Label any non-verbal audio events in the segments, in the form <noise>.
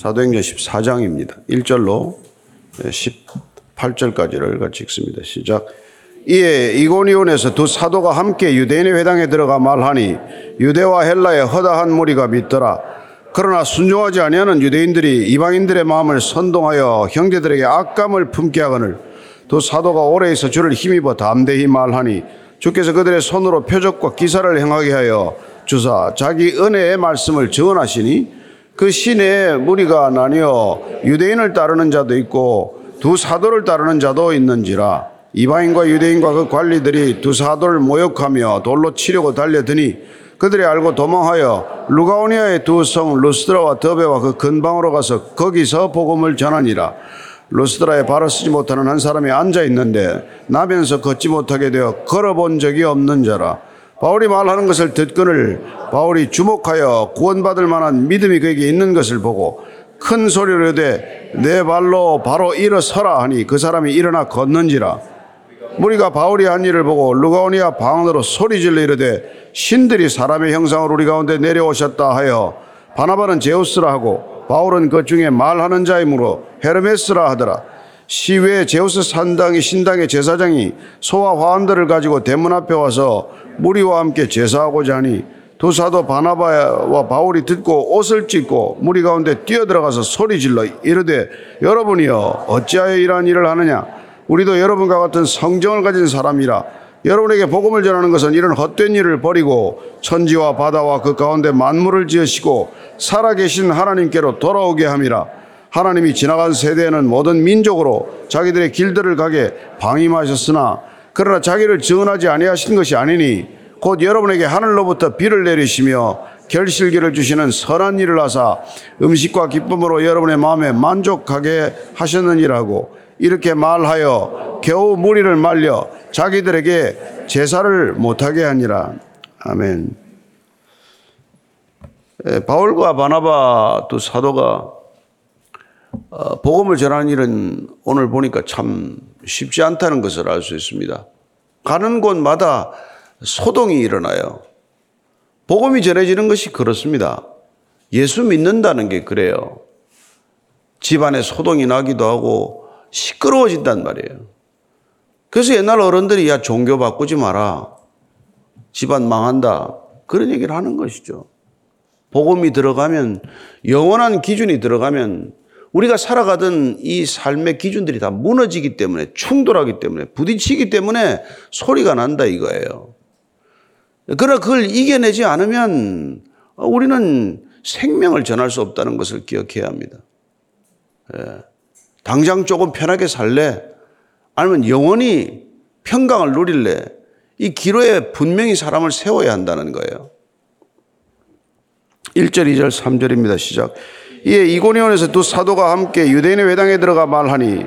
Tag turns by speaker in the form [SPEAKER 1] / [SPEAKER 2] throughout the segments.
[SPEAKER 1] 사도행전 14장입니다. 1절로 18절까지를 같이 읽습니다. 시작. 이에 이고니온에서 두 사도가 함께 유대인의 회당에 들어가 말하니 유대와 헬라의 허다한 무리가 믿더라. 그러나 순종하지 아니하는 유대인들이 이방인들의 마음을 선동하여 형제들에게 악감을 품게 하거늘 두 사도가 오래 있어 주를 힘입어 담대히 말하니 주께서 그들의 손으로 표적과 기사를 행하게 하여 주사 자기 은혜의 말씀을 증언하시니 그 시내에 무리가 나뉘어 유대인을 따르는 자도 있고 두 사도를 따르는 자도 있는지라. 이방인과 유대인과 그 관리들이 두 사도를 모욕하며 돌로 치려고 달려드니 그들이 알고 도망하여 루가오니아의 두 성 루스드라와 더베와 그 근방으로 가서 거기서 복음을 전하니라. 루스드라에 발을 쓰지 못하는 한 사람이 앉아 있는데 나면서 걷지 못하게 되어 걸어본 적이 없는 자라 바울이 말하는 것을 듣거늘 바울이 주목하여 구원받을 만한 믿음이 그에게 있는 것을 보고 큰 소리로 이르되 내 발로 바로 일어서라 하니 그 사람이 일어나 걷는지라. 무리가 바울이 한 일을 보고 루가오니아 방언으로 소리질러 이르되 신들이 사람의 형상으로 우리 가운데 내려오셨다 하여 바나바는 제우스라 하고 바울은 그 중에 말하는 자이므로 헤르메스라 하더라 시외 제우스 산당이 신당의 제사장이 소와 화환들을 가지고 대문 앞에 와서 무리와 함께 제사하고자 하니 두 사도 바나바와 바울이 듣고 옷을 찢고 무리 가운데 뛰어들어가서 소리질러 이르되 여러분이여 어찌하여 이러한 일을 하느냐? 우리도 여러분과 같은 성정을 가진 사람이라. 여러분에게 복음을 전하는 것은 이런 헛된 일을 버리고 천지와 바다와 그 가운데 만물을 지으시고 살아계신 하나님께로 돌아오게 함이라 하나님이 지나간 세대에는 모든 민족으로 자기들의 길들을 가게 방임하셨으나 그러나 자기를 증언하지 아니하신 것이 아니니 곧 여러분에게 하늘로부터 비를 내리시며 결실기를 주시는 선한 일을 하사 음식과 기쁨으로 여러분의 마음에 만족하게 하셨느니라고 이렇게 말하여 겨우 무리를 말려 자기들에게 제사를 못하게 하니라. 아멘. 바울과 바나바 두 사도가 어, 복음을 전하는 일은 오늘 보니까 참 쉽지 않다는 것을 알 수 있습니다. 가는 곳마다 소동이 일어나요. 복음이 전해지는 것이 그렇습니다. 예수 믿는다는 게 그래요. 집안에 소동이 나기도 하고 시끄러워진단 말이에요. 그래서 옛날 어른들이 야 종교 바꾸지 마라. 집안 망한다. 그런 얘기를 하는 것이죠. 복음이 들어가면 영원한 기준이 들어가면 우리가 살아가던 이 삶의 기준들이 다 무너지기 때문에 충돌하기 때문에 부딪히기 때문에 소리가 난다 이거예요. 그러나 그걸 이겨내지 않으면 우리는 생명을 전할 수 없다는 것을 기억해야 합니다. 예. 당장 조금 편하게 살래? 아니면 영원히 평강을 누릴래? 이 기로에 분명히 사람을 세워야 한다는 거예요. 1절, 2절, 3절입니다. 시작. 이에 이고니온에서 두 사도가 함께 유대인의 회당에 들어가 말하니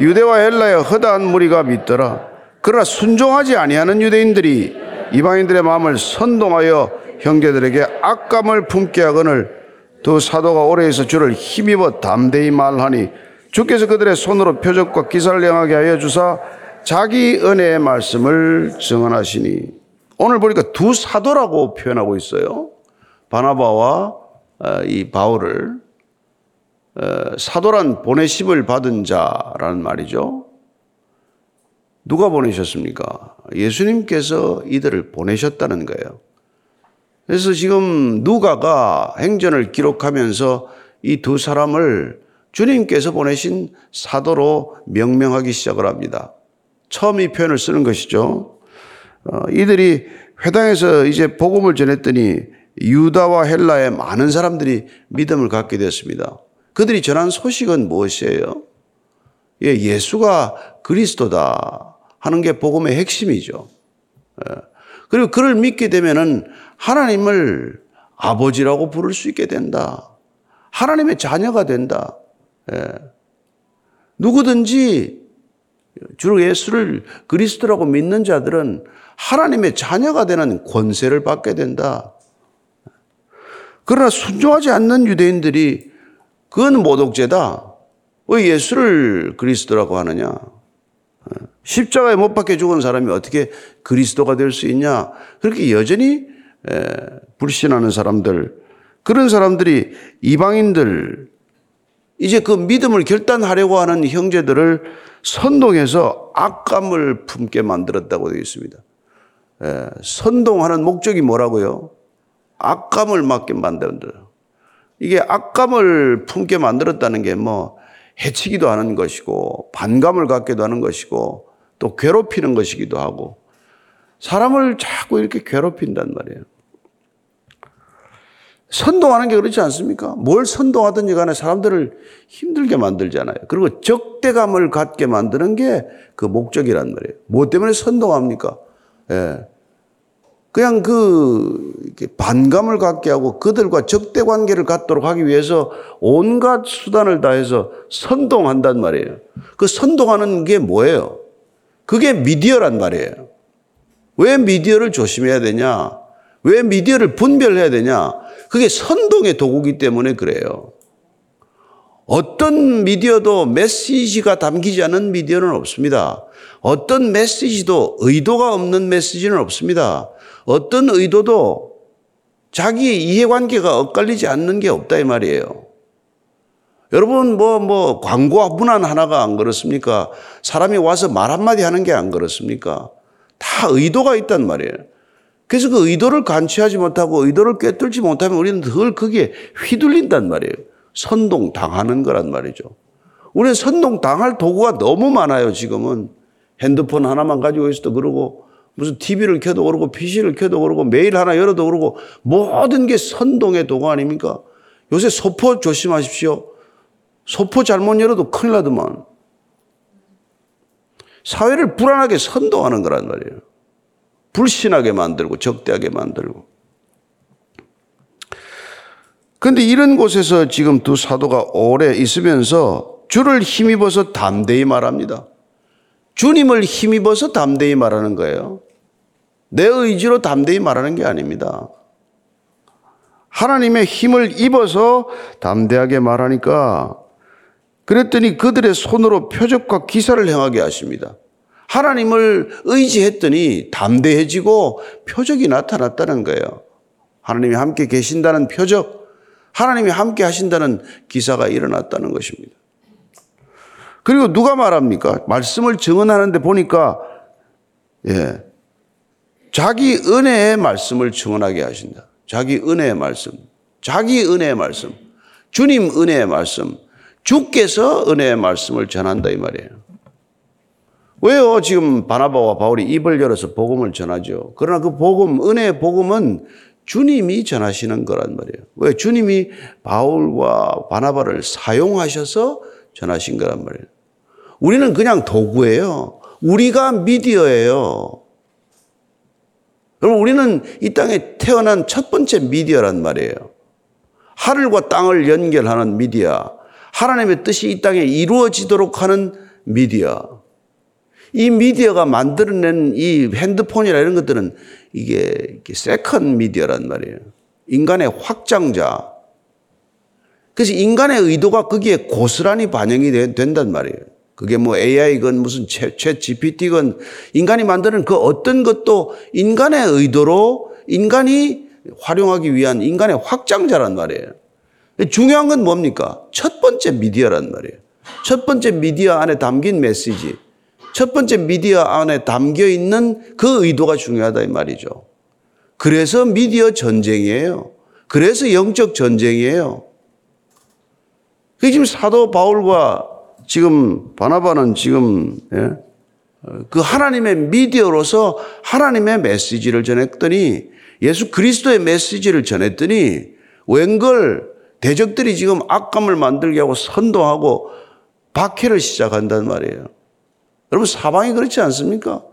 [SPEAKER 1] 유대와 헬라의 허다한 무리가 믿더라. 그러나 순종하지 아니하는 유대인들이 이방인들의 마음을 선동하여 형제들에게 악감을 품게 하거늘 두 사도가 오래 있어 주를 힘입어 담대히 말하니 주께서 그들의 손으로 표적과 기사를 행하게 하여 주사 자기 은혜의 말씀을 증언하시니 오늘 보니까 두 사도라고 표현하고 있어요. 바나바와 어, 이 바울을 어, 사도란 보내심을 받은 자라는 말이죠. 누가 보내셨습니까? 예수님께서 이들을 보내셨다는 거예요. 그래서 지금 누가가 행전을 기록하면서 이 두 사람을 주님께서 보내신 사도로 명명하기 시작을 합니다. 처음 이 표현을 쓰는 것이죠. 어, 이들이 회당에서 이제 복음을 전했더니 유다와 헬라의 많은 사람들이 믿음을 갖게 됐습니다. 그들이 전한 소식은 무엇이에요? 예, 예수가 그리스도다 하는 게 복음의 핵심이죠. 예. 그리고 그를 믿게 되면은 하나님을 아버지라고 부를 수 있게 된다. 하나님의 자녀가 된다. 예. 누구든지 주로 예수를 그리스도라고 믿는 자들은 하나님의 자녀가 되는 권세를 받게 된다. 그러나 순종하지 않는 유대인들이 그건 모독죄다. 왜 예수를 그리스도라고 하느냐? 십자가에 못 박혀 죽은 사람이 어떻게 그리스도가 될 수 있냐? 그렇게 여전히 불신하는 사람들, 그런 사람들이 이방인들, 이제 그 믿음을 결단하려고 하는 형제들을 선동해서 악감을 품게 만들었다고 되어 있습니다. 예, 선동하는 목적이 뭐라고요? 악감을 맞게 만들어요. 이게 악감을 품게 만들었다는 게 뭐 해치기도 하는 것이고 반감을 갖게도 하는 것이고 또 괴롭히는 것이기도 하고 사람을 자꾸 이렇게 괴롭힌단 말이에요. 선동하는 게 그렇지 않습니까? 뭘 선동하든지 간에 사람들을 힘들게 만들잖아요. 그리고 적대감을 갖게 만드는 게 그 목적이란 말이에요. 뭐 때문에 선동합니까? 예. 그냥 그 반감을 갖게 하고 그들과 적대 관계를 갖도록 하기 위해서 온갖 수단을 다해서 선동한단 말이에요. 그 선동하는 게 뭐예요? 그게 미디어란 말이에요. 왜 미디어를 조심해야 되냐? 왜 미디어를 분별해야 되냐? 그게 선동의 도구기 때문에 그래요. 어떤 미디어도 메시지가 담기지 않은 미디어는 없습니다. 어떤 메시지도 의도가 없는 메시지는 없습니다. 어떤 의도도 자기 이해관계가 엇갈리지 않는 게 없다 이 말이에요. 여러분 뭐뭐 광고 문안 하나가 안 그렇습니까? 사람이 와서 말 한마디 하는 게 안 그렇습니까? 다 의도가 있단 말이에요. 그래서 그 의도를 간취하지 못하고 의도를 꿰뚫지 못하면 우리는 늘 거기에 휘둘린단 말이에요. 선동 당하는 거란 말이죠. 우리는 선동 당할 도구가 너무 많아요, 지금은. 핸드폰 하나만 가지고 있어도 그러고 무슨 TV를 켜도 그러고 PC를 켜도 그러고 메일 하나 열어도 그러고 모든 게 선동의 도구 아닙니까? 요새 소포 조심하십시오. 소포 잘못 열어도 큰일 나더만. 사회를 불안하게 선동하는 거란 말이에요. 불신하게 만들고 적대하게 만들고. 그런데 이런 곳에서 지금 두 사도가 오래 있으면서 주를 힘입어서 담대히 말합니다. 주님을 힘입어서 담대히 말하는 거예요. 내 의지로 담대히 말하는 게 아닙니다. 하나님의 힘을 입어서 담대하게 말하니까 그랬더니 그들의 손으로 표적과 기사를 행하게 하십니다. 하나님을 의지했더니 담대해지고 표적이 나타났다는 거예요. 하나님이 함께 계신다는 표적, 하나님이 함께 하신다는 기사가 일어났다는 것입니다. 그리고 누가 말합니까? 말씀을 증언하는데 보니까, 예. 자기 은혜의 말씀을 증언하게 하신다. 자기 은혜의 말씀. 자기 은혜의 말씀. 주님 은혜의 말씀. 주께서 은혜의 말씀을 전한다 이 말이에요. 왜요? 지금 바나바와 바울이 입을 열어서 복음을 전하죠. 그러나 그 복음, 은혜의 복음은 주님이 전하시는 거란 말이에요. 왜? 주님이 바울과 바나바를 사용하셔서 전하신 거란 말이에요. 우리는 그냥 도구예요. 우리가 미디어예요. 여러분, 우리는 이 땅에 태어난 첫 번째 미디어란 말이에요. 하늘과 땅을 연결하는 미디어. 하나님의 뜻이 이 땅에 이루어지도록 하는 미디어. 이 미디어가 만들어낸 이 핸드폰이나 이런 것들은 이게 second 미디어란 말이에요. 인간의 확장자. 그래서 인간의 의도가 거기에 고스란히 반영이 된단 말이에요. 그게 뭐 AI건 무슨 채, 채 GPT건 인간이 만드는 그 어떤 것도 인간의 의도로 인간이 활용하기 위한 인간의 확장자란 말이에요. 중요한 건 뭡니까? 첫 번째 미디어란 말이에요. 첫 번째 미디어 안에 담긴 메시지. 첫 번째 미디어 안에 담겨 있는 그 의도가 중요하다 이 말이죠. 그래서 미디어 전쟁이에요. 그래서 영적 전쟁이에요. 그 지금 사도 바울과 지금 바나바는 지금 예? 그 하나님의 미디어로서 하나님의 메시지를 전했더니 예수 그리스도의 메시지를 전했더니 웬걸 대적들이 지금 악감을 만들게 하고 선동하고 박해를 시작한단 말이에요. 여러분 사방이 그렇지 않습니까?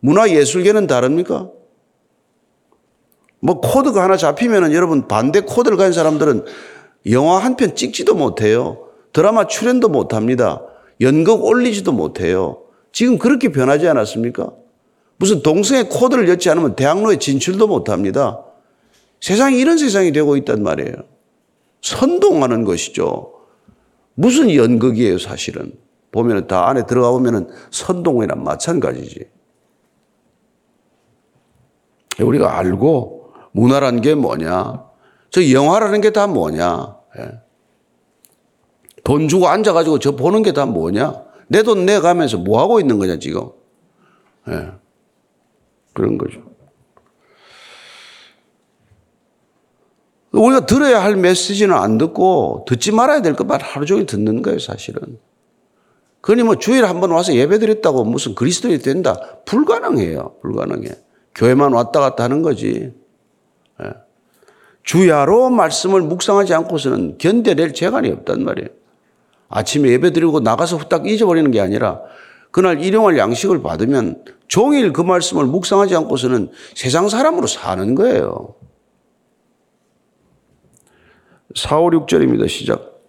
[SPEAKER 1] 문화 예술계는 다릅니까? 뭐 코드가 하나 잡히면은 여러분 반대 코드를 가진 사람들은 영화 한 편 찍지도 못해요. 드라마 출연도 못합니다. 연극 올리지도 못해요. 지금 그렇게 변하지 않았습니까? 무슨 동성애 코드를 엮지 않으면 대학로에 진출도 못합니다. 세상이 이런 세상이 되고 있단 말이에요. 선동하는 것이죠. 무슨 연극이에요, 사실은. 보면 다 안에 들어가 보면 선동이랑 마찬가지지. 우리가 알고 문화라는 게 뭐냐? 저 영화라는 게 다 뭐냐? 예. 돈 주고 앉아가지고 저 보는 게 다 뭐냐? 내 돈 내가면서 뭐 하고 있는 거냐, 지금? 예. 그런 거죠. 우리가 들어야 할 메시지는 안 듣고 듣지 말아야 될 것만 하루 종일 듣는 거예요, 사실은. 그러니 뭐 주일에 한번 와서 예배 드렸다고 무슨 그리스도인이 된다. 불가능해요. 불가능해. 교회만 왔다 갔다 하는 거지. 예. 주야로 말씀을 묵상하지 않고서는 견뎌낼 재간이 없단 말이에요. 아침에 예배 드리고 나가서 후딱 잊어버리는 게 아니라 그날 일용할 양식을 받으면 종일 그 말씀을 묵상하지 않고서는 세상 사람으로 사는 거예요. 4, 5, 6절입니다. 시작.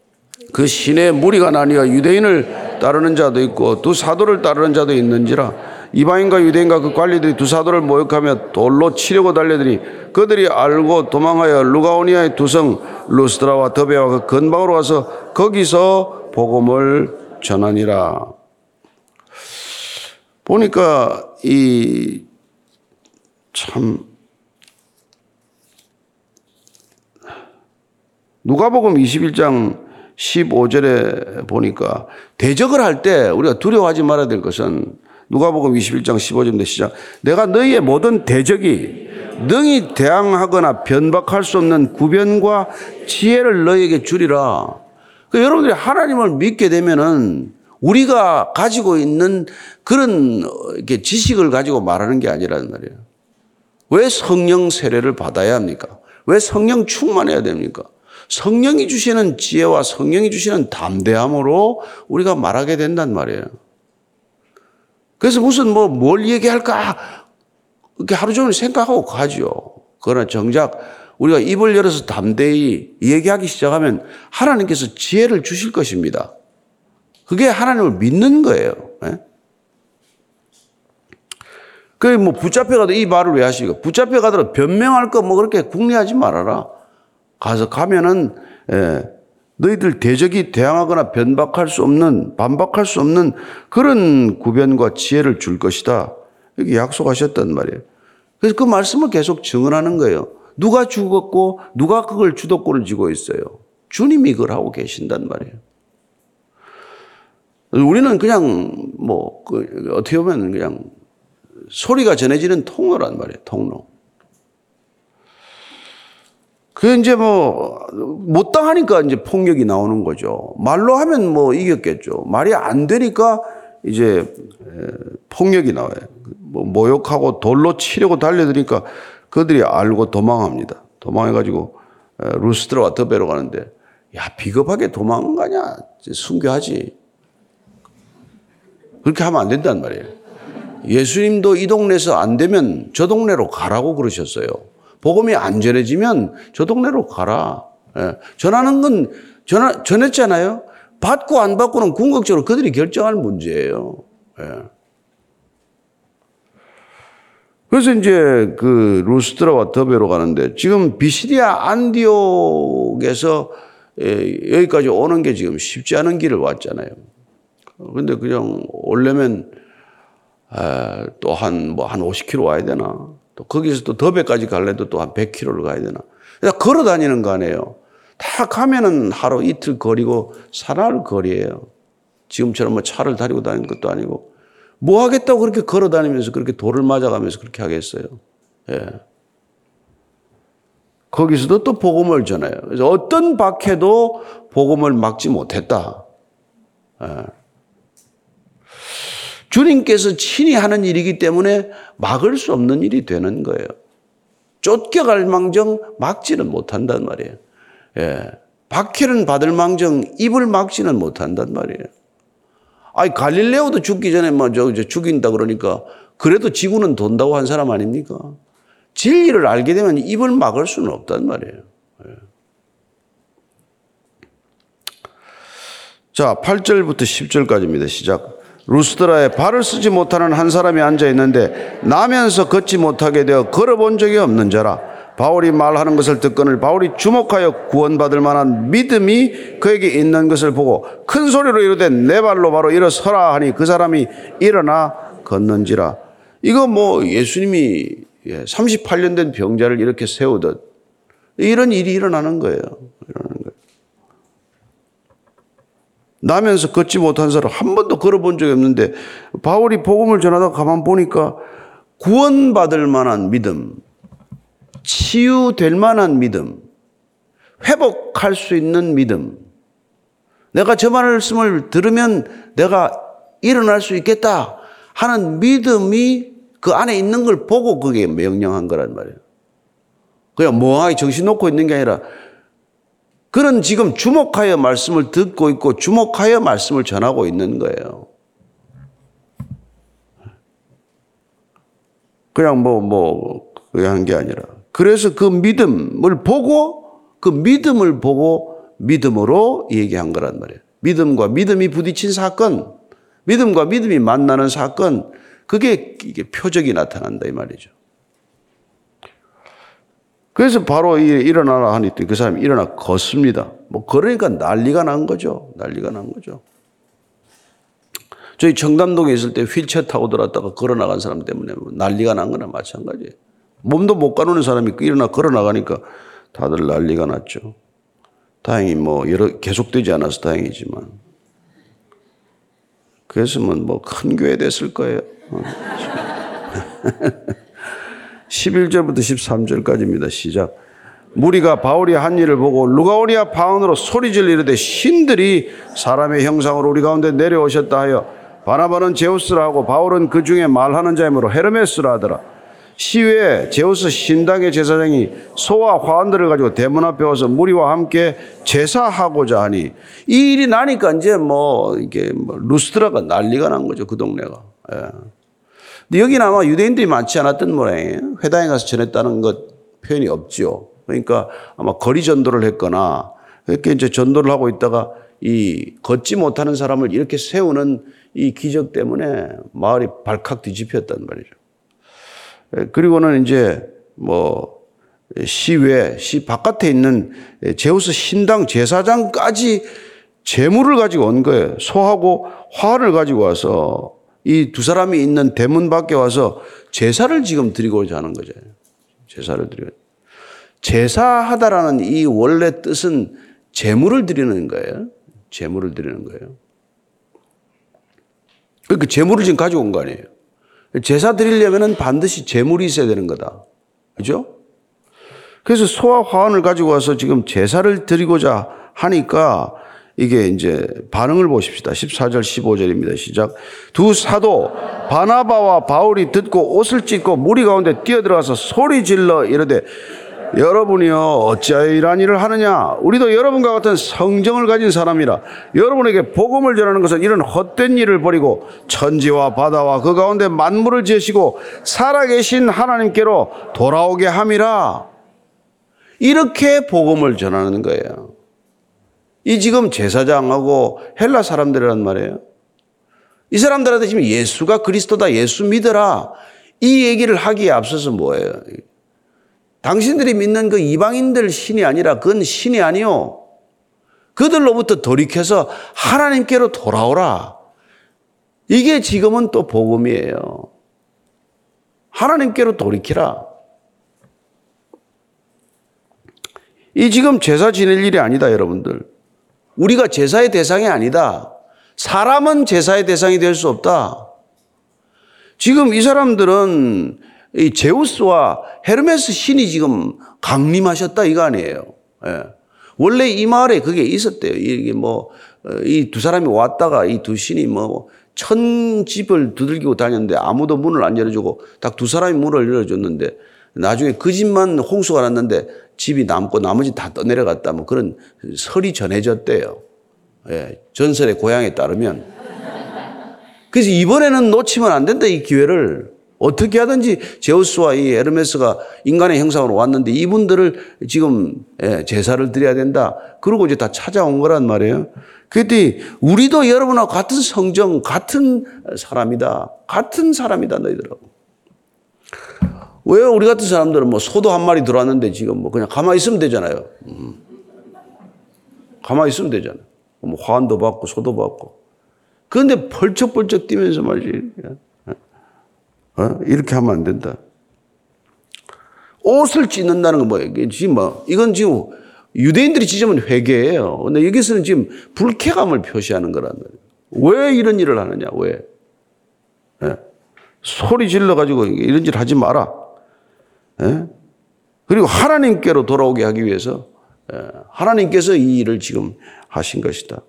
[SPEAKER 1] 그 신의 무리가 나뉘어 유대인을 따르는 자도 있고 두 사도를 따르는 자도 있는지라 이방인과 유대인과 그 관리들이 두 사도를 모욕하며 돌로 치려고 달려들이 그들이 알고 도망하여 루가오니아의 두성 루스드라와 더베와 그 근방으로 와서 거기서 복음을 전하니라. 보니까 이 참 누가복음 21장 15절에 보니까 대적을 할 때 우리가 두려워하지 말아야 될 것은 누가복음 21장 15절인데 시작. 내가 너희의 모든 대적이 능히 대항하거나 변박할 수 없는 구변과 지혜를 너희에게 주리라. 그 여러분들이 하나님을 믿게 되면은 우리가 가지고 있는 그런 이렇게 지식을 가지고 말하는 게 아니라는 말이에요. 왜 성령 세례를 받아야 합니까? 왜 성령 충만해야 됩니까? 성령이 주시는 지혜와 성령이 주시는 담대함으로 우리가 말하게 된단 말이에요. 그래서 무슨 뭐 뭘 얘기할까 이렇게 하루 종일 생각하고 가죠. 그러나 정작 우리가 입을 열어서 담대히 얘기하기 시작하면 하나님께서 지혜를 주실 것입니다. 그게 하나님을 믿는 거예요. 예? 그뭐 붙잡혀가도 이 말을 왜 하십니까? 붙잡혀가더라도 변명할 거 뭐 그렇게 궁리하지 말아라. 가서 가면은 예, 너희들 대적이 대항하거나 변박할 수 없는 반박할 수 없는 그런 구변과 지혜를 줄 것이다. 이렇게 약속하셨단 말이에요. 그래서 그 말씀을 계속 증언하는 거예요. 누가 죽었고 누가 그걸 주도권을 쥐고 있어요. 주님이 그걸 하고 계신단 말이에요. 우리는 그냥 뭐그 어떻게 보면 그냥 소리가 전해지는 통로란 말이에요. 통로. 그 이제 뭐 못 당하니까 이제 폭력이 나오는 거죠. 말로 하면 뭐 이겼겠죠. 말이 안 되니까 이제 폭력이 나와요. 뭐 모욕하고 돌로 치려고 달려드니까 그들이 알고 도망합니다. 도망해가지고 루스트라와 더베로 가는데 야 비겁하게 도망가냐 순교하지. 그렇게 하면 안 된단 말이에요. 예수님도 이 동네에서 안 되면 저 동네로 가라고 그러셨어요. 복음이 안 전해지면 저 동네로 가라. 예. 전하는 건 전하, 전했잖아요. 받고 안 받고는 궁극적으로 그들이 결정할 문제예요. 예. 그래서 이제 그 루스트라와 더베로 가는데 지금 비시디아 안디옥에서 예, 여기까지 오는 게 지금 쉽지 않은 길을 왔잖아요. 근데 그냥 오려면 아, 또한 뭐한 50km 와야 되나? 또 거기서 또 더베까지 갈래도 또 한 100km를 가야 되나. 그냥 걸어 다니는 거 아니에요. 다 가면은 하루 이틀 거리고 사나흘 거리예요. 지금처럼 뭐 차를 다니고 다니는 것도 아니고 뭐 하겠다고 그렇게 걸어 다니면서 그렇게 돌을 맞아가면서 그렇게 하겠어요. 예. 거기서도 또 복음을 전해요. 그래서 어떤 박해도 복음을 막지 못했다. 예. 주님께서 친히 하는 일이기 때문에 막을 수 없는 일이 되는 거예요. 쫓겨갈 망정 막지는 못한단 말이에요. 예. 박해는 받을 망정 입을 막지는 못한단 말이에요. 아니, 갈릴레오도 죽기 전에 뭐, 저, 이제 죽인다 그러니까 그래도 지구는 돈다고 한 사람 아닙니까? 진리를 알게 되면 입을 막을 수는 없단 말이에요. 예. 자, 8절부터 10절까지입니다. 시작. 루스드라에 발을 쓰지 못하는 한 사람이 앉아 있는데 나면서 걷지 못하게 되어 걸어본 적이 없는 자라 바울이 말하는 것을 듣거늘 바울이 주목하여 구원받을 만한 믿음이 그에게 있는 것을 보고 큰 소리로 이르되 내 발로 바로 일어서라 하니 그 사람이 일어나 걷는지라 이거 뭐 예수님이 38년 된 병자를 이렇게 세우듯 이런 일이 일어나는 거예요. 나면서 걷지 못한 사람 한 번도 걸어본 적이 없는데 바울이 복음을 전하다 가만 보니까 구원받을 만한 믿음, 치유될 만한 믿음, 회복할 수 있는 믿음. 내가 저 말씀을 들으면 내가 일어날 수 있겠다 하는 믿음이 그 안에 있는 걸 보고 그게 명령한 거란 말이에요. 그냥 멍하게 정신 놓고 있는 게 아니라 그런 지금 주목하여 말씀을 듣고 있고 주목하여 말씀을 전하고 있는 거예요. 그냥 뭐, 뭐, 그게 한게 아니라. 그래서 그 믿음을 보고, 그 믿음을 보고 믿음으로 얘기한 거란 말이에요. 믿음과 믿음이 부딪힌 사건, 믿음과 믿음이 만나는 사건, 그게 이게 표적이 나타난다 이 말이죠. 그래서 바로 일어나라 하니 그 사람이 일어나 걷습니다. 뭐 그러니까 난리가 난 거죠. 난리가 난 거죠. 저희 청담동에 있을 때 휠체어 타고 들어왔다가 걸어 나간 사람 때문에 뭐 난리가 난 거나 마찬가지예요. 몸도 못 가누는 사람이 일어나 걸어 나가니까 다들 난리가 났죠. 다행히 뭐 여러 계속되지 않아서 다행이지만 그랬으면 뭐 큰 교회 됐을 거예요. <laughs> 11절부터 13절까지입니다. 시작. 무리가 바울이 한 일을 보고 루가오리아 파운으로 소리질 이르되 신들이 사람의 형상으로 우리 가운데 내려오셨다 하여 바나바는 제우스라 하고 바울은 그 중에 말하는 자이므로 헤르메스라 하더라. 시외에 제우스 신당의 제사장이 소와 화환들을 가지고 대문 앞에 와서 무리와 함께 제사하고자 하니 이 일이 나니까 이제 뭐 이게 뭐 루스트라가 난리가 난 거죠 그 동네가. 예. 근데 여기는 아마 유대인들이 많지 않았던 모양이에요. 회당에 가서 전했다는 것 표현이 없죠. 그러니까 아마 거리 전도를 했거나 이렇게 이제 전도를 하고 있다가 이 걷지 못하는 사람을 이렇게 세우는 이 기적 때문에 마을이 발칵 뒤집혔단 말이죠. 그리고는 이제 뭐 시외, 시 바깥에 있는 제우스 신당 제사장까지 재물을 가지고 온 거예요. 소하고 화를 가지고 와서 이 두 사람이 있는 대문 밖에 와서 제사를 지금 드리고자 하는 거죠. 제사를 드리고. 제사하다라는 이 원래 뜻은 재물을 드리는 거예요. 재물을 드리는 거예요. 그 재물을 지금 가지고 온 거 아니에요. 제사 드리려면 반드시 재물이 있어야 되는 거다. 그죠? 그래서 소와 화환을 가지고 와서 지금 제사를 드리고자 하니까 이게 이제 반응을 보십시다. 14절 15절입니다. 시작. 두 사도 바나바와 바울이 듣고 옷을 찢고 무리 가운데 뛰어들어가서 소리 질러 이르되 여러분이여 어찌하여 이러한 일을 하느냐 우리도 여러분과 같은 성정을 가진 사람이라 여러분에게 복음을 전하는 것은 이런 헛된 일을 버리고 천지와 바다와 그 가운데 만물을 지으시고 살아계신 하나님께로 돌아오게 함이라 이렇게 복음을 전하는 거예요. 이 지금 제사장하고 헬라 사람들이란 말이에요. 이 사람들한테 지금 예수가 그리스도다, 예수 믿어라. 이 얘기를 하기에 앞서서 뭐예요? 당신들이 믿는 그 이방인들 신이 아니라 그건 신이 아니요. 그들로부터 돌이켜서 하나님께로 돌아오라. 이게 지금은 또 복음이에요. 하나님께로 돌이키라. 이 지금 제사 지낼 일이 아니다, 여러분들. 우리가 제사의 대상이 아니다. 사람은 제사의 대상이 될 수 없다. 지금 이 사람들은 이 제우스와 헤르메스 신이 지금 강림하셨다 이거 아니에요. 예. 원래 이 마을에 그게 있었대요. 이게 뭐 이 두 사람이 왔다가 이 두 신이 뭐 천 집을 두들기고 다녔는데 아무도 문을 안 열어주고 딱 두 사람이 문을 열어줬는데 나중에 그 집만 홍수가 났는데 집이 남고 나머지 다 떠내려갔다 뭐 그런 설이 전해졌대요. 예, 전설의 고향에 따르면. 그래서 이번에는 놓치면 안 된다, 이 기회를. 어떻게 하든지 제우스와 이 에르메스가 인간의 형상으로 왔는데 이분들을 지금 예, 제사를 드려야 된다. 그러고 이제 다 찾아온 거란 말이에요. 그랬더니 우리도 여러분하고 같은 성정, 같은 사람이다. 같은 사람이다, 너희들하고. 왜 우리 같은 사람들은 뭐 소도 한 마리 들어왔는데 지금 뭐 그냥 가만히 있으면 되잖아요. 음. 가만히 있으면 되잖아요. 뭐 화환도 받고 소도 받고. 그런데 펄쩍펄쩍 뛰면서 말이지. 어? 이렇게 하면 안 된다. 옷을 찢는다는 건 뭐예요? 지금 뭐, 이건 지금 유대인들이 지점은 회개예요. 근데 여기서는 지금 불쾌감을 표시하는 거란 말이에요. 왜 이런 일을 하느냐? 왜? 예? 소리 질러 가지고 이런 짓 하지 마라. 예? 그리고 하나님께로 돌아오게 하기 위해서 예, 하나님께서 이 일을 지금 하신 것이다.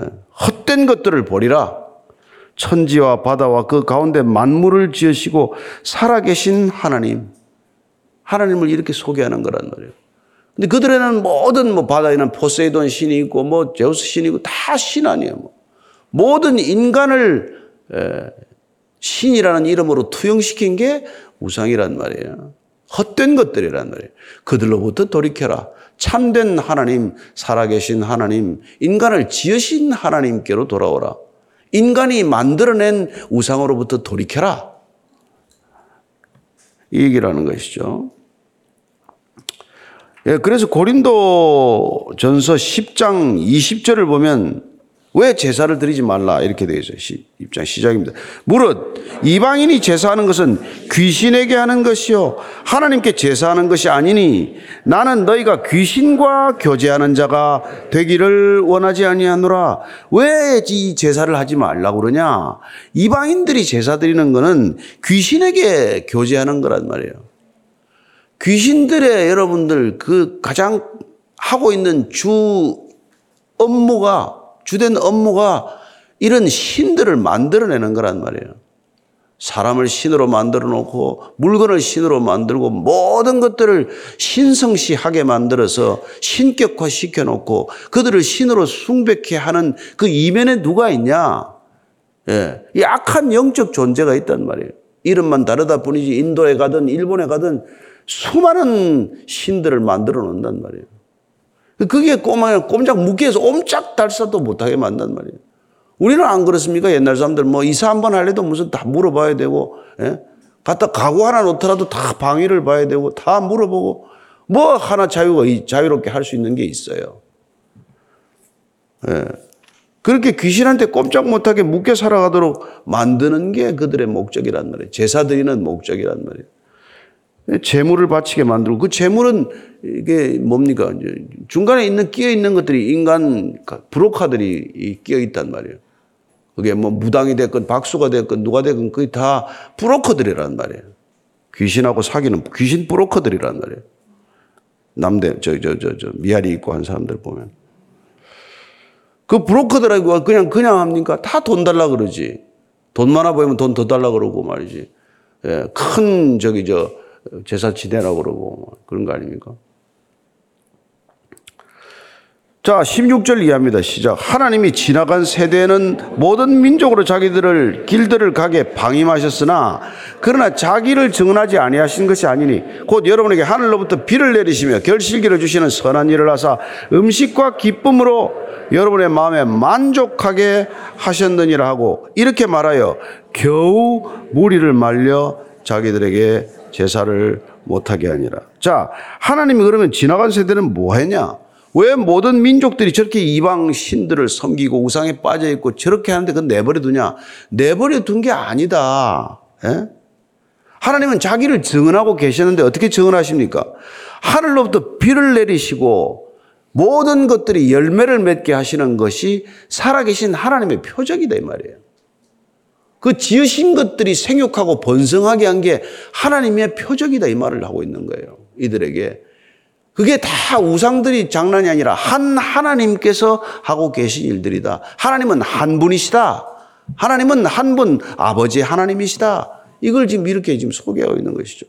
[SPEAKER 1] 예, 헛된 것들을 버리라. 천지와 바다와 그 가운데 만물을 지으시고 살아계신 하나님. 하나님을 이렇게 소개하는 거란 말이에요. 근데 그들에는 모든 뭐 바다에는 포세이돈 신이 있고 뭐 제우스 신이 있고 다 신 아니에요. 뭐. 모든 인간을 신이라는 이름으로 투영시킨 게 우상이란 말이에요. 헛된 것들이란 말이에요. 그들로부터 돌이켜라. 참된 하나님, 살아계신 하나님, 인간을 지으신 하나님께로 돌아오라. 인간이 만들어낸 우상으로부터 돌이켜라. 이 얘기라는 것이죠. 예, 그래서 고린도 전서 10장 20절을 보면 왜 제사를 드리지 말라 이렇게 되어 있어요. 시, 입장 시작입니다. 무릇 이방인이 제사하는 것은 귀신에게 하는 것이요 하나님께 제사하는 것이 아니니 나는 너희가 귀신과 교제하는 자가 되기를 원하지 아니하노라. 왜 이 제사를 하지 말라고 그러냐? 이방인들이 제사 드리는 것은 귀신에게 교제하는 거란 말이에요. 귀신들의 여러분들 그 가장 하고 있는 주 업무가 주된 업무가 이런 신들을 만들어내는 거란 말이에요. 사람을 신으로 만들어 놓고 물건을 신으로 만들고 모든 것들을 신성시하게 만들어서 신격화 시켜 놓고 그들을 신으로 숭배케 하는 그 이면에 누가 있냐? 예. 이 악한 영적 존재가 있단 말이에요. 이름만 다르다 뿐이지 인도에 가든 일본에 가든 수많은 신들을 만들어 놓는단 말이에요. 그게 꼬마, 꼼짝 묶여서 옴짝달싹도 못하게 만단 말이에요. 우리는 안 그렇습니까? 옛날 사람들 뭐 이사 한 번 할래도 무슨 다 물어봐야 되고, 예? 갖다 가구 하나 놓더라도 다 방위를 봐야 되고, 다 물어보고, 뭐 하나 자유가, 자유롭게 할 수 있는 게 있어요. 예. 그렇게 귀신한테 꼼짝 못하게 묶여 살아가도록 만드는 게 그들의 목적이란 말이에요. 제사 드리는 목적이란 말이에요. 재물을 바치게 만들고 그 재물은 이게 뭡니까? 중간에 있는 끼어 있는 것들이 인간 브로커들이 끼어 있단 말이에요. 그게 뭐 무당이 됐건 박수가 됐건 누가 됐건 그게 다 브로커들이란 말이에요. 귀신하고 사귀는 귀신 브로커들이란 말이에요. 남대 저 저 저 저 미아리 있고 한 사람들 보면 그 브로커들하고 그냥 그냥 합니까? 다 돈 달라 그러지. 돈 많아 보이면 돈 더 달라 그러고 말이지. 예, 큰 저기 저 제사 지내라고 그러고 뭐 그런 거 아닙니까? 자, 16절 이해합니다. 시작. 하나님이 지나간 세대에는 모든 민족으로 자기들을 길들을 가게 방임하셨으나 그러나 자기를 증언하지 아니하신 것이 아니니 곧 여러분에게 하늘로부터 비를 내리시며 결실기를 주시는 선한 일을 하사 음식과 기쁨으로 여러분의 마음에 만족하게 하셨느니라 하고 이렇게 말하여 겨우 무리를 말려 자기들에게 제사를 못하게 하니라. 자, 하나님이 그러면 지나간 세대는 뭐 했냐? 왜 모든 민족들이 저렇게 이방 신들을 섬기고 우상에 빠져 있고 저렇게 하는데 그건 내버려 두냐? 내버려 둔 게 아니다. 에? 예? 하나님은 자기를 증언하고 계셨는데 어떻게 증언하십니까? 하늘로부터 비를 내리시고 모든 것들이 열매를 맺게 하시는 것이 살아계신 하나님의 표적이다 이 말이에요. 그 지으신 것들이 생육하고 번성하게 한 게 하나님의 표적이다 이 말을 하고 있는 거예요. 이들에게. 그게 다 우상들이 장난이 아니라 한 하나님께서 하고 계신 일들이다. 하나님은 한 분이시다. 하나님은 한 분 아버지 하나님이시다. 이걸 지금 이렇게 지금 소개하고 있는 것이죠.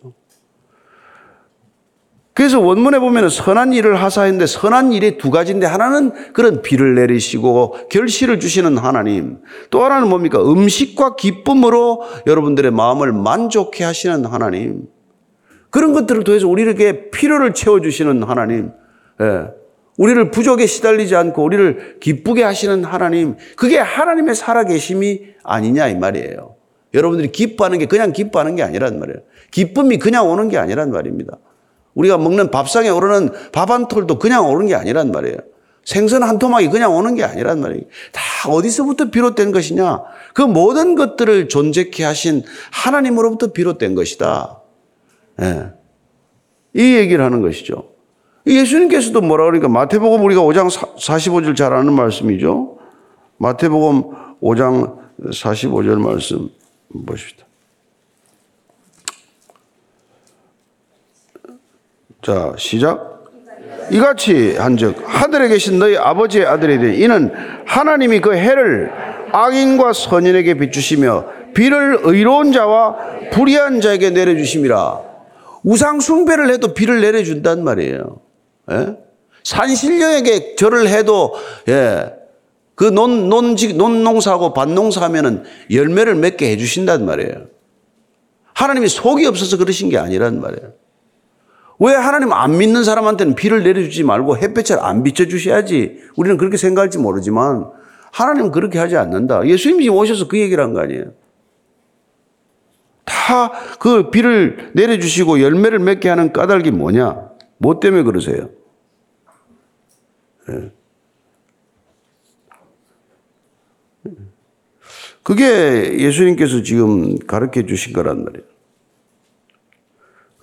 [SPEAKER 1] 그래서 원문에 보면 선한 일을 하사했는데 선한 일이 두 가지인데 하나는 그런 비를 내리시고 결실을 주시는 하나님. 또 하나는 뭡니까? 음식과 기쁨으로 여러분들의 마음을 만족해 하시는 하나님. 그런 것들을 통해서 우리에게 필요를 채워주시는 하나님. 예. 우리를 부족에 시달리지 않고 우리를 기쁘게 하시는 하나님. 그게 하나님의 살아계심이 아니냐 이 말이에요. 여러분들이 기뻐하는 게 그냥 기뻐하는 게 아니란 말이에요. 기쁨이 그냥 오는 게 아니란 말입니다. 우리가 먹는 밥상에 오르는 밥 한 톨도 그냥 오는 게 아니란 말이에요. 생선 한 토막이 그냥 오는 게 아니란 말이에요. 다 어디서부터 비롯된 것이냐? 그 모든 것들을 존재케 하신 하나님으로부터 비롯된 것이다. 예. 이 얘기를 하는 것이죠. 예수님께서도 뭐라 그러니까 마태복음 우리가 5장 45절 잘 아는 말씀이죠. 마태복음 5장 45절 말씀 보십시다. 자, 시작. 이같이 한즉 하늘에 계신 너희 아버지의 아들이 되니 이는 하나님이 그 해를 악인과 선인에게 비추시며 비를 의로운 자와 불의한 자에게 내려주심이라. 우상 숭배를 해도 비를 내려준단 말이에요. 예? 산신령에게 절을 해도 예. 그 논, 논직, 논농사하고 밭농사하면은 열매를 맺게 해주신단 말이에요. 하나님이 속이 없어서 그러신 게 아니란 말이에요. 왜 하나님 안 믿는 사람한테는 비를 내려주지 말고 햇볕을 안 비춰주셔야지. 우리는 그렇게 생각할지 모르지만 하나님은 그렇게 하지 않는다. 예수님이 오셔서 그 얘기를 한 거 아니에요. 다 그 비를 내려주시고 열매를 맺게 하는 까닭이 뭐냐? 뭐 때문에 그러세요? 예. 그게 예수님께서 지금 가르쳐 주신 거란 말이에요.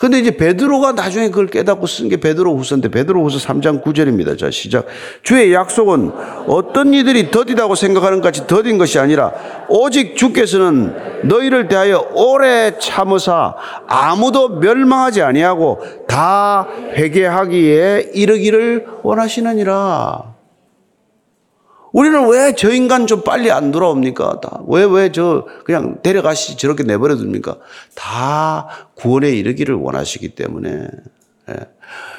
[SPEAKER 1] 근데 이제 베드로가 나중에 그걸 깨닫고 쓴 게 베드로 후서인데 베드로 후서 3장 9절입니다. 자, 시작. 주의 약속은 어떤 이들이 더디다고 생각하는 것 같이 더딘 것이 아니라 오직 주께서는 너희를 대하여 오래 참으사 아무도 멸망하지 아니하고 다 회개하기에 이르기를 원하시느니라. 우리는 왜 저 인간 좀 빨리 안 돌아옵니까? 다. 왜, 왜 저, 그냥 데려가시, 저렇게 내버려 둡니까? 다 구원에 이르기를 원하시기 때문에. 예.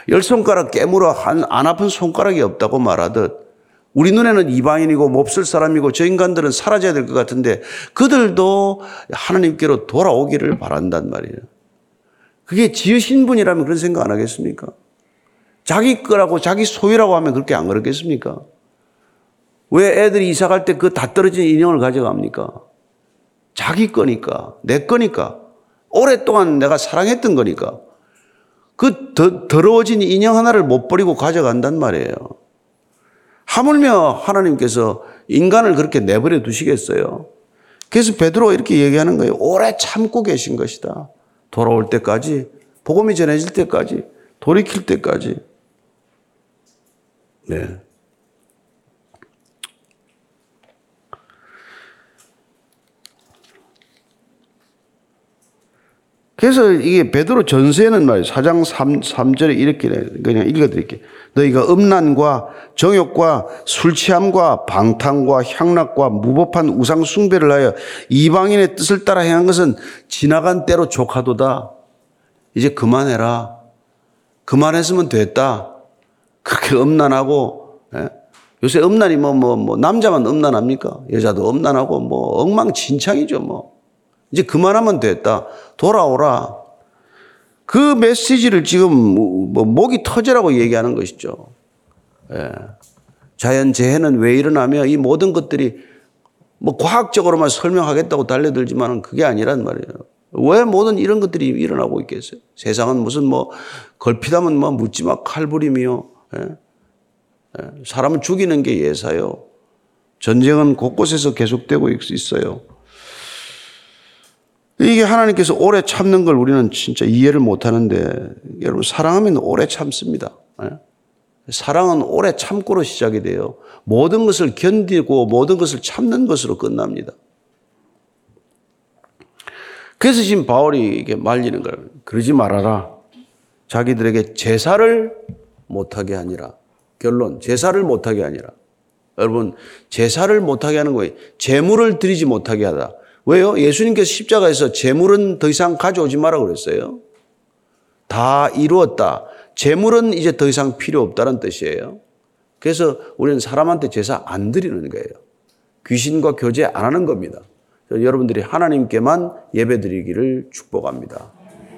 [SPEAKER 1] 열 손가락 깨물어 한, 안 아픈 손가락이 없다고 말하듯 우리 눈에는 이방인이고 몹쓸 사람이고 저 인간들은 사라져야 될 것 같은데 그들도 하나님께로 돌아오기를 바란단 말이에요. 그게 지으신 분이라면 그런 생각 안 하겠습니까? 자기 거라고 자기 소유라고 하면 그렇게 안 그렇겠습니까? 왜 애들이 이사 갈 때 그 다 떨어진 인형을 가져갑니까? 자기 거니까, 내 거니까, 오랫동안 내가 사랑했던 거니까. 그 더, 더러워진 인형 하나를 못 버리고 가져간단 말이에요. 하물며 하나님께서 인간을 그렇게 내버려 두시겠어요? 그래서 베드로가 이렇게 얘기하는 거예요. 오래 참고 계신 것이다. 돌아올 때까지, 복음이 전해질 때까지, 돌이킬 때까지. 네. 그래서 이게 베드로 전서에는 말이에요. 4장 3, 3절에 이렇게 그냥 읽어드릴게요. 너희가 음란과 정욕과 술 취함과 방탕과 향락과 무법한 우상 숭배를 하여 이방인의 뜻을 따라 행한 것은 지나간 때로 조카도다. 이제 그만해라. 그만했으면 됐다. 그렇게 음란하고 예? 요새 음란이 뭐 뭐 뭐 남자만 음란합니까? 여자도 음란하고 뭐 엉망진창이죠 뭐. 이제 그만하면 됐다. 돌아오라. 그 메시지를 지금 뭐 목이 터져라고 얘기하는 것이죠. 예. 자연 재해는 왜 일어나며 이 모든 것들이 뭐 과학적으로만 설명하겠다고 달려들지만은 그게 아니란 말이에요. 왜 모든 이런 것들이 일어나고 있겠어요? 세상은 무슨 뭐 걸핏하면 뭐 묻지마 칼부림이요. 예? 예. 사람을 죽이는 게 예사요. 전쟁은 곳곳에서 계속되고 있어요. 이게 하나님께서 오래 참는 걸 우리는 진짜 이해를 못 하는데 여러분 사랑하면 오래 참습니다. 예? 사랑은 오래 참고로 시작이 돼요. 모든 것을 견디고 모든 것을 참는 것으로 끝납니다. 그래서 지금 바울이 이게 말리는 거예요. 그러지 말아라. 자기들에게 제사를 못하게 하니라. 결론, 제사를 못하게 하니라. 여러분, 제사를 못하게 하는 거예요. 재물을 드리지 못하게 하다. 왜요? 예수님께서 십자가에서 재물은 더 이상 가져오지 마라 그랬어요. 다 이루었다. 재물은 이제 더 이상 필요 없다는 뜻이에요. 그래서 우리는 사람한테 제사 안 드리는 거예요. 귀신과 교제 안 하는 겁니다. 여러분들이 하나님께만 예배 드리기를 축복합니다.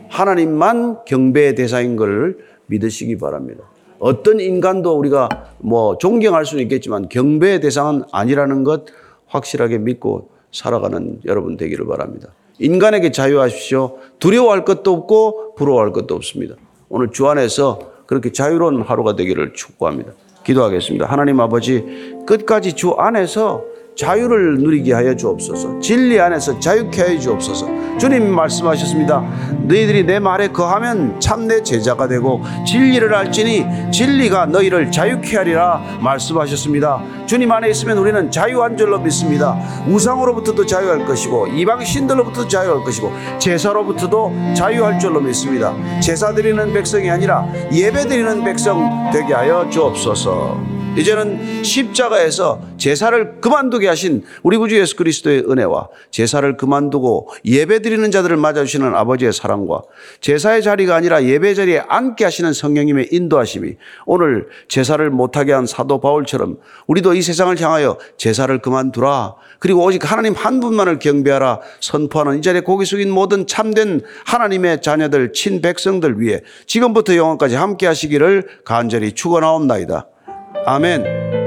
[SPEAKER 1] 하나님만 경배의 대상인 것을 믿으시기 바랍니다. 어떤 인간도 우리가 뭐 존경할 수는 있겠지만 경배의 대상은 아니라는 것 확실하게 믿고 살아가는 여러분 되기를 바랍니다. 인간에게 자유하십시오. 두려워할 것도 없고 부러워할 것도 없습니다. 오늘 주 안에서 그렇게 자유로운 하루가 되기를 축복합니다. 기도하겠습니다. 하나님 아버지 끝까지 주 안에서 자유를 누리게 하여 주옵소서. 진리 안에서 자유케 하여 주옵소서. 주님 말씀하셨습니다. 너희들이 내 말에 거하면 참 내 제자가 되고 진리를 알지니 진리가 너희를 자유케 하리라 말씀하셨습니다. 주님 안에 있으면 우리는 자유한 줄로 믿습니다. 우상으로부터도 자유할 것이고 이방 신들로부터도 자유할 것이고 제사로부터도 자유할 줄로 믿습니다. 제사 드리는 백성이 아니라 예배 드리는 백성 되게 하여 주옵소서. 이제는 십자가에서 제사를 그만두게 하신 우리 구주 예수 그리스도의 은혜와 제사를 그만두고 예배 드리는 자들을 맞아주시는 아버지의 사랑과 제사의 자리가 아니라 예배 자리에 앉게 하시는 성령님의 인도하심이 오늘 제사를 못하게 한 사도 바울처럼 우리도 이 세상을 향하여 제사를 그만두라 그리고 오직 하나님 한 분만을 경배하라 선포하는 이 자리에 고개 숙인 모든 참된 하나님의 자녀들 친 백성들 위해 지금부터 영원까지 함께 하시기를 간절히 축원하옵나이다. 아멘.